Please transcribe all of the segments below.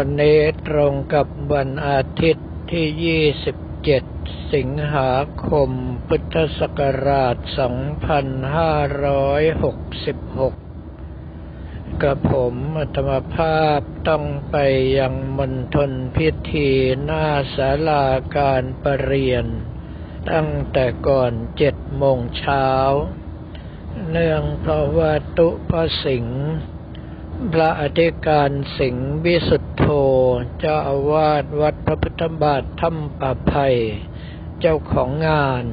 วันนี้ตรงกับวันอาทิตย์ที่ 27 สิงหาคม พุทธศักราช 2566 กับผมอัตมภาพต้องไปยังมณฑลพิธีหน้าศาลาการประเรียน ตั้งแต่ก่อนเจ็ดโมงเช้า เนื่องเพราะว่าตุพระสิงห์ พระอธิการสิงห์วิสุทธโธเจ้าอาวาสวัดพระพุทธบาทถ้ำป่าไผ่เจ้าของงาน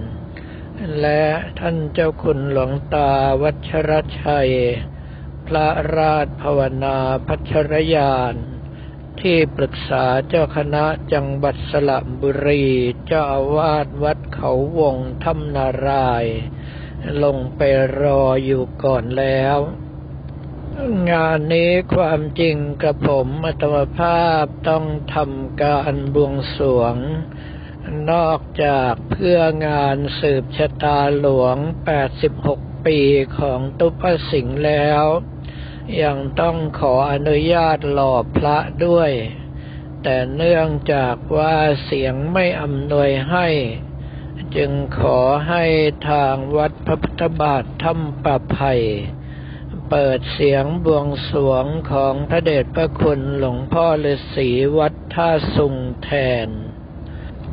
และท่านเจ้าคุณหลวงตาวัชรชัย พระราชภาวนาพัชรยาน ที่ปรึกษาเจ้าคณะจังหวัดสระบุรี เจ้าอาวาสวัดเขาวงถ้ำนาราย ลงไปรออยู่ก่อนแล้ว งานนี้ความจริงกับผมอัตมภาพต้องทำการบวงสรวง นอกจากเพื่องานสืบชะตาหลวง 86 ปีของตุพสิงห์แล้ว ยังต้องขออนุญาตหล่อพระด้วย แต่เนื่องจากว่าเสียงไม่อำนวยให้ จึงขอให้ทางวัดพระพุทธบาทถ้ำป่าไผ่ เปิดเสียงบวงสรวงของพระเดชพระคุณหลวงพ่อฤาษีวัดท่าสุงแทน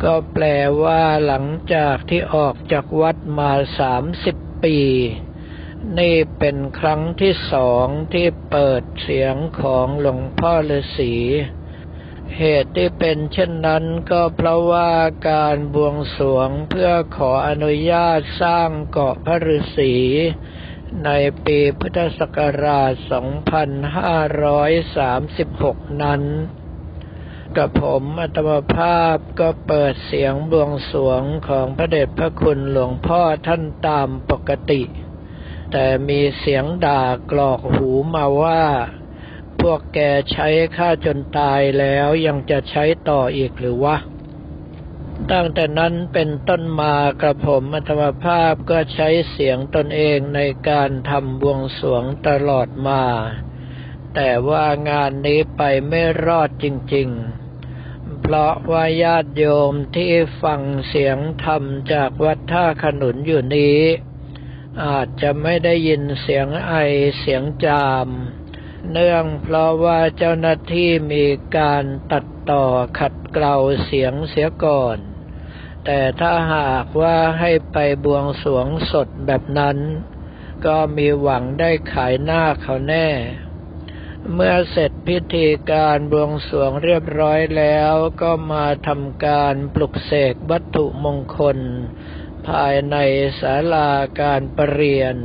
ก็แปลว่าหลังจากที่ออกจากวัดมาสามสิบปี นี่เป็นครั้งที่สองที่เปิดเสียงของหลวงพ่อฤาษีเหตุที่เป็นเช่นนั้นก็เพราะว่าการบวงสรวงเพื่อขออนุญาตสร้างเกาะพระฤาษี ในปีพุทธศักราช 2536 นั้น กับผมอัตมภาพก็เปิดเสียงบวงสวงของพระเดชพระคุณหลวงพ่อท่านตามปกติ แต่มีเสียงด่ากรอกหูมาว่า พวกแกใช้ข้าจนตายแล้วยังจะใช้ต่ออีกหรือวะ ตั้งแต่นั้นเป็นต้นมากระผมอัตมภาพก็ใช้เสียงตนเองในการทำบวงสรวงตลอดมา แต่ว่างานนี้ไปไม่รอดจริง ๆ เพราะว่าญาติโยมที่ฟังเสียงธรรมจากวัดท่าขนุนอยู่นี้ อาจจะไม่ได้ยินเสียงไอเสียงจาม เนื่องเพราะว่าเจ้าหน้าที่มีการตัด ต่อขัดเกลาเสียงเสียก่อน แต่ถ้าหากว่าให้ไปบวงสรวงสดแบบนั้น ก็มีหวังได้ขายหน้าเขาแน่ เมื่อเสร็จพิธีการบวงสรวงเรียบร้อยแล้วก็มาทำการปลุกเสกวัตถุมงคล ภายในศาลาการประเรียน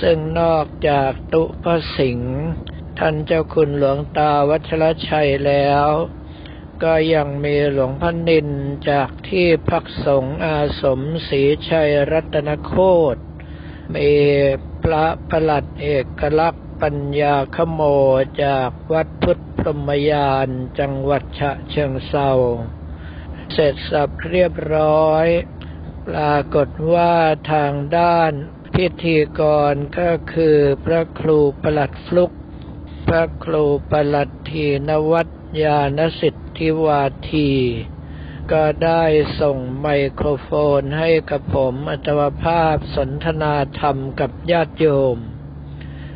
ซึ่งนอกจากตุพระสิงห์ท่านเจ้าคุณหลวงตาวัชรชัยแล้ว ก็ยังมีหลวงพ่อนินจากที่พักสงฆ์อาสมศรีชัยรัตนโคตมีพระประหลัดเอกลักษณ์ปัญญาขโมจากวัดพุทธพรหมยานจังหวัดฉะเชิงเซาเสร็จสับเรียบร้อย ปรากฏว่าทางด้านพิธีกรก็คือพระครูประหลัดฟลุก พระครูประหลัดทีนวัตยานสิท ธิวาที ก็ได้ส่งไมโครโฟนให้กับผมอัตวภาพสนทนาธรรมกับญาติโยม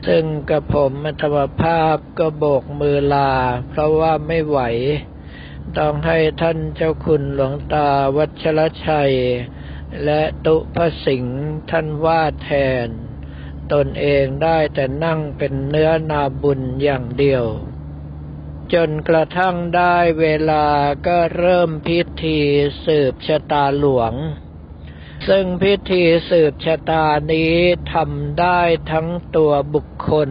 ซึ่งกับผมอัตวภาพก็โบกมือลา เพราะว่าไม่ไหว ต้องให้ท่านเจ้าคุณหลวงตาวัชรชัย และตุพสิงห์ท่านว่าแทน ตนเองได้แต่นั่งเป็นเนื้อนาบุญอย่างเดียว จนกระทั่งได้เวลาก็เริ่มพิธีสืบชะตาหลวง ซึ่งพิธีสืบชะตานี้ทำได้ทั้งตัวบุคคล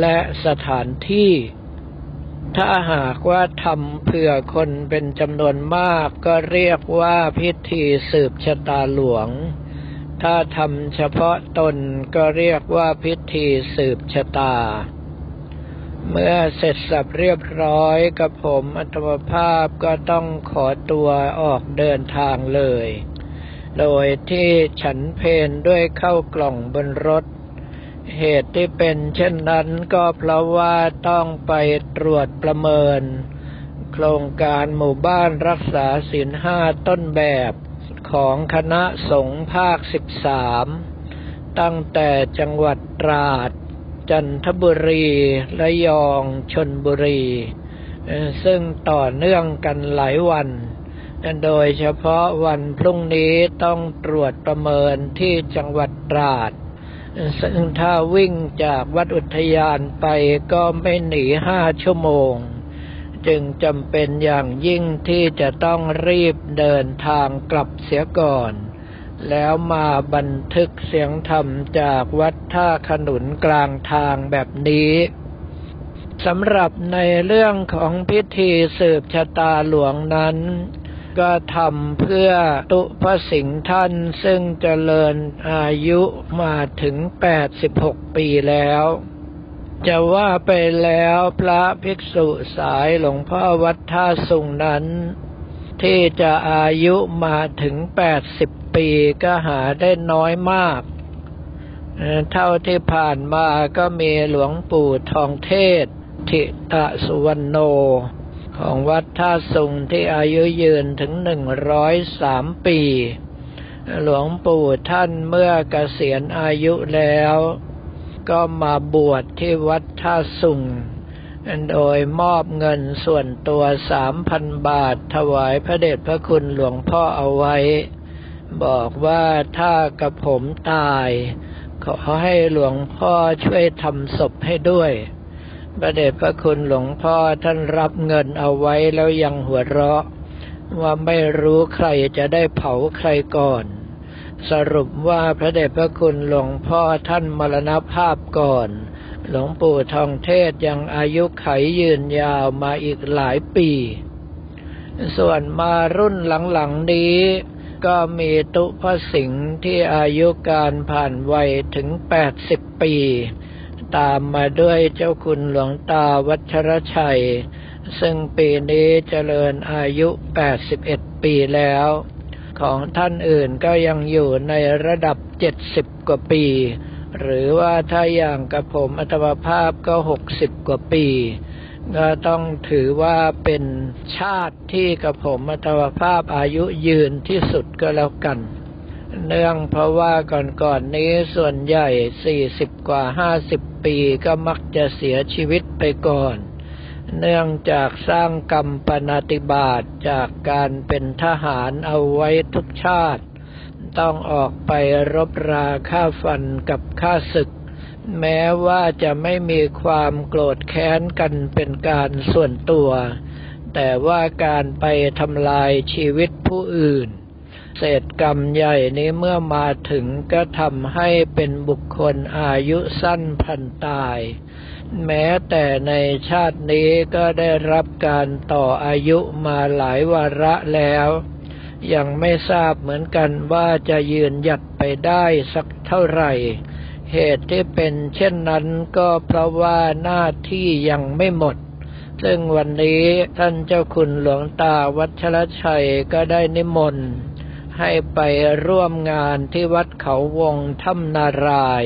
และสถานที่ ถ้าหากว่าทำเพื่อคนเป็นจำนวนมากก็เรียกว่าพิธีสืบชะตาหลวง ถ้าทำเฉพาะตนก็เรียกว่าพิธีสืบชะตา เมื่อเสร็จสับเรียบร้อยกับผมอัตมภาพก็ต้องขอตัวออกเดินทางเลย โดยที่ฉันเพนด้วยเข้ากล่องบนรถ เหตุที่เป็นเช่นนั้นก็เพราะว่าต้องไปตรวจประเมิน โครงการหมู่บ้านรักษาศีลห้าต้นแบบของคณะสงฆ์ภาคสิบสามตั้งแต่จังหวัดตราด จันทบุรีและยองชนบุรี ซึ่งต่อเนื่องกันหลายวัน โดยเฉพาะวันพรุ่งนี้ต้องตรวจประเมินที่จังหวัดตราด ซึ่งถ้าวิ่งจากวัดอุทยานไปก็ไม่หนีห้าชั่วโมง จึงจำเป็นอย่างยิ่งที่จะต้องรีบเดินทางกลับเสียก่อน แล้วมาบันทึกเสียงธรรมจากวัดท่าขนุนกลางทางแบบนี้สำหรับในเรื่องของพิธีสืบชะตาหลวงนั้น ก็ทำเพื่อตุพระสิงห์ท่านซึ่งเจริญอายุมาถึง 86 ปีแล้ว จะว่าไปแล้วพระภิกษุสายหลวงพ่อวัดท่าสุงนั้น ที่จะอายุมาถึง80 ปีก็หาได้น้อยมาก เท่าที่ผ่านมาก็มีหลวงปู่ทองเทศ ทิตะสุวรรณโน ของวัดท่าสุงที่อายุยืนถึงหนึ่งร้อยสามปี หลวงปู่ท่านเมื่อเกษียณอายุแล้ว ก็มาบวชที่วัดท่าสุงโดยมอบเงินส่วนตัวสามพันบาทถวายพระเดชพระคุณหลวงพ่อเอาไว้ บอกว่าถ้ากับผมตาย ขอให้หลวงพ่อช่วยทำศพให้ด้วยประเดชพระคุณหลวงพ่อท่านรับเงินเอาไว้แล้วยังหัวเราะ ว่าไม่รู้ใครจะได้เผาใครก่อน สรุปว่าพระเดชพระคุณหลวงพ่อท่านมรณภาพก่อน หลวงปู่ทองเทศยังอายุไขยืนยาวมาอีกหลายปี ส่วนมารุ่นหลังๆนี้ ก็มีตุพระสิงห์ที่อายุการผ่านวัยถึงแปดสิบปี ตามมาด้วยเจ้าคุณหลวงตาวัชรชัย ซึ่งปีนี้เจริญอายุแปดสิบเอ็ดปีแล้ว ของท่านอื่นก็ยังอยู่ในระดับเจ็ดสิบกว่าปี หรือว่าถ้าอย่างกับผมอัตมภาพก็หกสิบกว่าปี ก็ต้องถือว่าเป็นชาติที่กับผมอัตวภาพอายุยืนที่สุดก็แล้วกัน เนื่องเพราะว่าก่อนๆนนี้ส่วนใหญ่สี่สิบกว่าห้าสิบปีก็มักจะเสียชีวิตไปก่อน เนื่องจากสร้างกรรมปนาติบาตจากการเป็นทหารเอาไว้ทุกชาติ ต้องออกไปรบราฆ่าฟันกับฆ่าศึก แม้ว่าจะไม่มีความโกรธแค้นกันเป็นการส่วนตัว แต่ว่าการไปทำลายชีวิตผู้อื่น เศษกรรมใหญ่นี้เมื่อมาถึงก็ทำให้เป็นบุคคลอายุสั้นพันตาย แม้แต่ในชาตินี้ก็ได้รับการต่ออายุมาหลายวาระแล้วยังไม่ทราบเหมือนกันว่าจะยืนหยัดไปได้สักเท่าไหร่ เหตุที่เป็นเช่นนั้นก็เพราะว่าหน้าที่ยังไม่หมด ซึ่งวันนี้ท่านเจ้าคุณหลวงตาวัชรชัยก็ได้นิมนต์ให้ไปร่วมงานที่วัดเขาวงถ้ำนาราย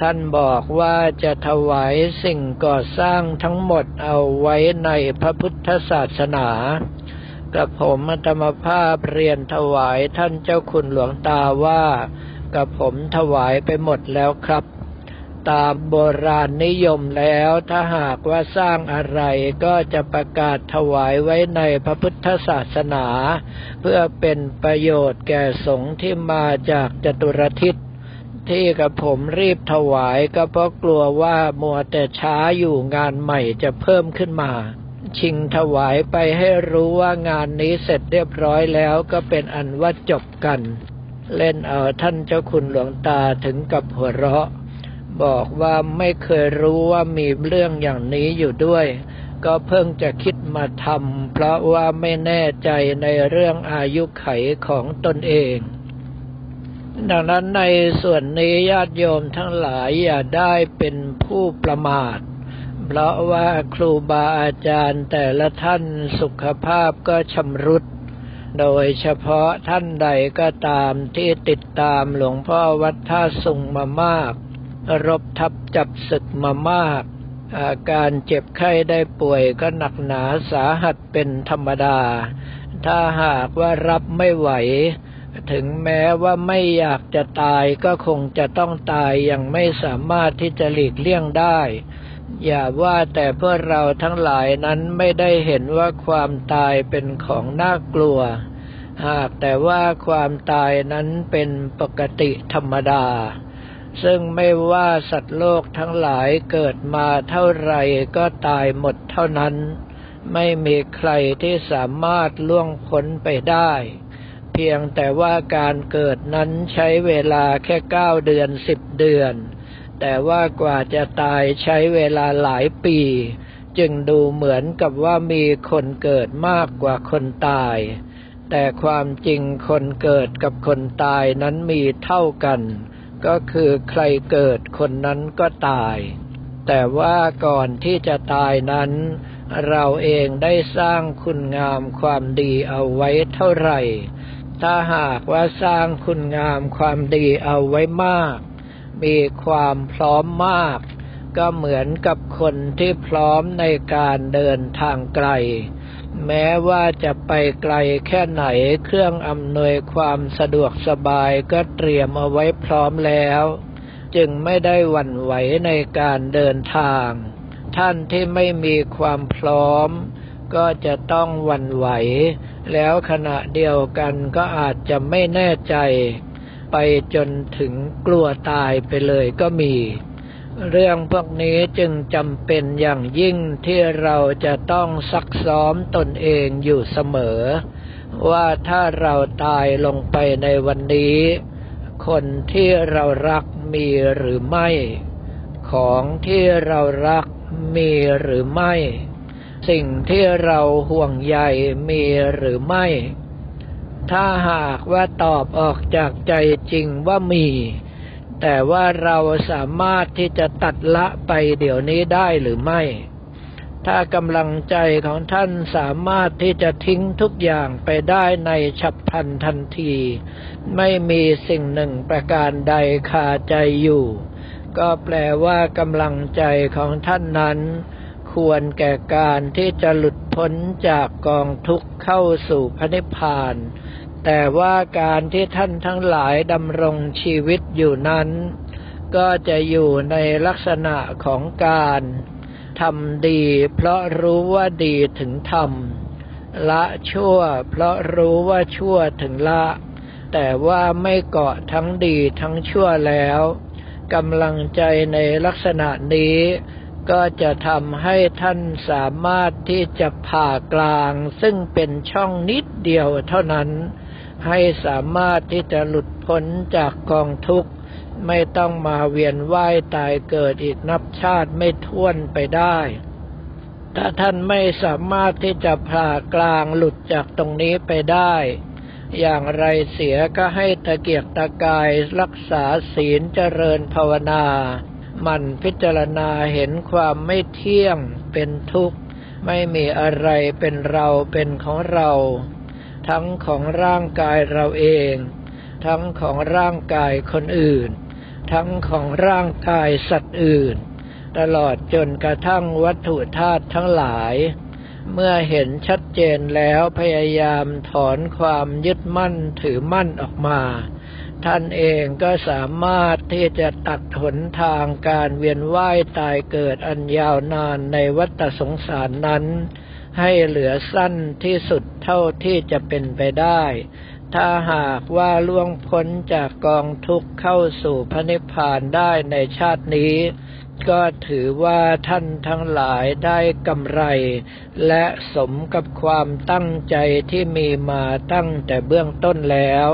ท่านบอกว่าจะถวายสิ่งก่อสร้างทั้งหมดเอาไว้ในพระพุทธศาสนากับผมธรรมภาพเรียนถวายท่านเจ้าคุณหลวงตาว่า กับผมถวายไปหมดแล้วครับ ตามโบราณนิยมแล้วถ้าหากว่าสร้างอะไรก็จะประกาศถวายไว้ในพระพุทธศาสนา เพื่อเป็นประโยชน์แก่สงฆ์ที่มาจากจตุรทิศที่กับผมรีบถวายก็เพราะกลัวว่ามัวแต่ช้าอยู่งานใหม่จะเพิ่มขึ้นมา ชิงถวายไปให้รู้ว่างานนี้เสร็จเรียบร้อยแล้วก็เป็นอันว่าจบกัน เล่นเอาท่านเจ้าคุณหลวงตาถึงกับหัวเราะ บอกว่าไม่เคยรู้ว่ามีเรื่องอย่างนี้อยู่ด้วย ก็เพิ่งจะคิดมาทำเพราะว่าไม่แน่ใจในเรื่องอายุไขของตนเองดังนั้นในส่วนนี้ญาติโยมทั้งหลายอย่าได้เป็นผู้ประมาท เพราะว่าครูบาอาจารย์แต่ละท่านสุขภาพก็ชำรุด โดยเฉพาะท่านใดก็ตามที่ติดตามหลวงพ่อวัดท่าสุงมามาก รบทับจับศึกมามาก อาการเจ็บไข้ได้ป่วยก็หนักหนาสาหัสเป็นธรรมดา ถ้าหากว่ารับไม่ไหว ถึงแม้ว่าไม่อยากจะตายก็คงจะต้องตายอย่างไม่สามารถที่จะหลีกเลี่ยงได้ อย่าว่าแต่เพื่อเราทั้งหลายนั้นไม่ได้เห็นว่าความตายเป็นของน่ากลัว หากแต่ว่าความตายนั้นเป็นปกติธรรมดา ซึ่งไม่ว่าสัตว์โลกทั้งหลายเกิดมาเท่าไรก็ตายหมดเท่านั้น ไม่มีใครที่สามารถล่วงพ้นไปได้ เพียงแต่ว่าการเกิดนั้นใช้เวลาแค่เก้าเดือนสิบเดือน แต่ว่ากว่าจะตายใช้เวลาหลายปี จึงดูเหมือนกับว่ามีคนเกิดมากกว่าคนตาย แต่ความจริงคนเกิดกับคนตายนั้นมีเท่ากัน ก็คือใครเกิดคนนั้นก็ตาย แต่ว่าก่อนที่จะตายนั้น เราเองได้สร้างคุณงามความดีเอาไว้เท่าไหร่ ถ้าหากว่าสร้างคุณงามความดีเอาไว้มาก มีความพร้อมมาก ก็เหมือนกับคนที่พร้อมในการเดินทางไกล แม้ว่าจะไปไกลแค่ไหนเครื่องอำนวยความสะดวกสบายก็เตรียมเอาไว้พร้อมแล้ว จึงไม่ได้หวั่นไหวในการเดินทาง ท่านที่ไม่มีความพร้อมก็จะต้องหวั่นไหว แล้วขณะเดียวกันก็อาจจะไม่แน่ใจ ไปจนถึงกลัวตายไปเลยก็มี เรื่องพวกนี้จึงจำเป็นอย่างยิ่งที่เราจะต้องซักซ้อมตนเองอยู่เสมอ ว่าถ้าเราตายลงไปในวันนี้ คนที่เรารักมีหรือไม่ ของที่เรารักมีหรือไม่ สิ่งที่เราห่วงใยมีหรือไม่ ถ้าหากว่าตอบออกจากใจจริงว่ามี แต่ว่าเราสามารถที่จะตัดละไปเดี๋ยวนี้ได้หรือไม่ ถ้ากำลังใจของท่านสามารถที่จะทิ้งทุกอย่างไปได้ในฉับพลันทันที ไม่มีสิ่งหนึ่งประการใดคาใจอยู่ ก็แปลว่ากำลังใจของท่านนั้นควรแก่การที่จะหลุดพ้นจากกองทุกข์เข้าสู่พระนิพพาน แต่ว่าการที่ท่านทั้งหลายดำรงชีวิตอยู่นั้น ก็จะอยู่ในลักษณะของการทำดี เพราะรู้ว่าดีถึงทำละชั่ว เพราะรู้ว่าชั่วถึงละ แต่ว่าไม่เกาะทั้งดีทั้งชั่วแล้วกำลังใจในลักษณะนี้ ก็จะทำให้ท่านสามารถที่จะผ่ากลาง ซึ่งเป็นช่องนิดเดียวเท่านั้น ให้สามารถที่จะหลุดพ้นจากกองทุกข์ ไม่ต้องมาเวียนว่ายตายเกิดอีกนับชาติไม่ท้วนไปได้ ถ้าท่านไม่สามารถที่จะผ่ากลางหลุดจากตรงนี้ไปได้ อย่างไรเสียก็ให้ตะเกียกตะกายรักษาศีลเจริญภาวนามันพิจารณาเห็นความไม่เที่ยงเป็นทุกข์ ไม่มีอะไรเป็นเราเป็นของเรา ทั้งของร่างกายเราเอง ทั้งของร่างกายคนอื่น ทั้งของร่างกายสัตว์อื่น ตลอดจนกระทั่งวัตถุธาตุทั้งหลาย เมื่อเห็นชัดเจนแล้วพยายามถอนความยึดมั่นถือมั่นออกมา ท่านเองก็สามารถที่จะตัดหนทางการเวียนว่ายตายเกิดอันยาวนานในวัฏสงสารนั้น ให้เหลือสั้นที่สุดเท่าที่จะเป็นไปได้ ถ้าหากว่าล่วงพ้นจากกองทุกข์เข้าสู่พระนิพพานได้ในชาตินี้ ก็ถือว่าท่านทั้งหลายได้กำไร และสมกับความตั้งใจที่มีมาตั้งแต่เบื้องต้นแล้ว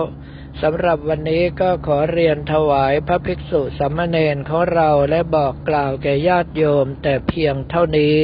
สำหรับวันนี้ก็ขอเรียนถวายพระภิกษุสามเณรของเราและบอกกล่าวแก่ญาติโยมแต่เพียงเท่านี้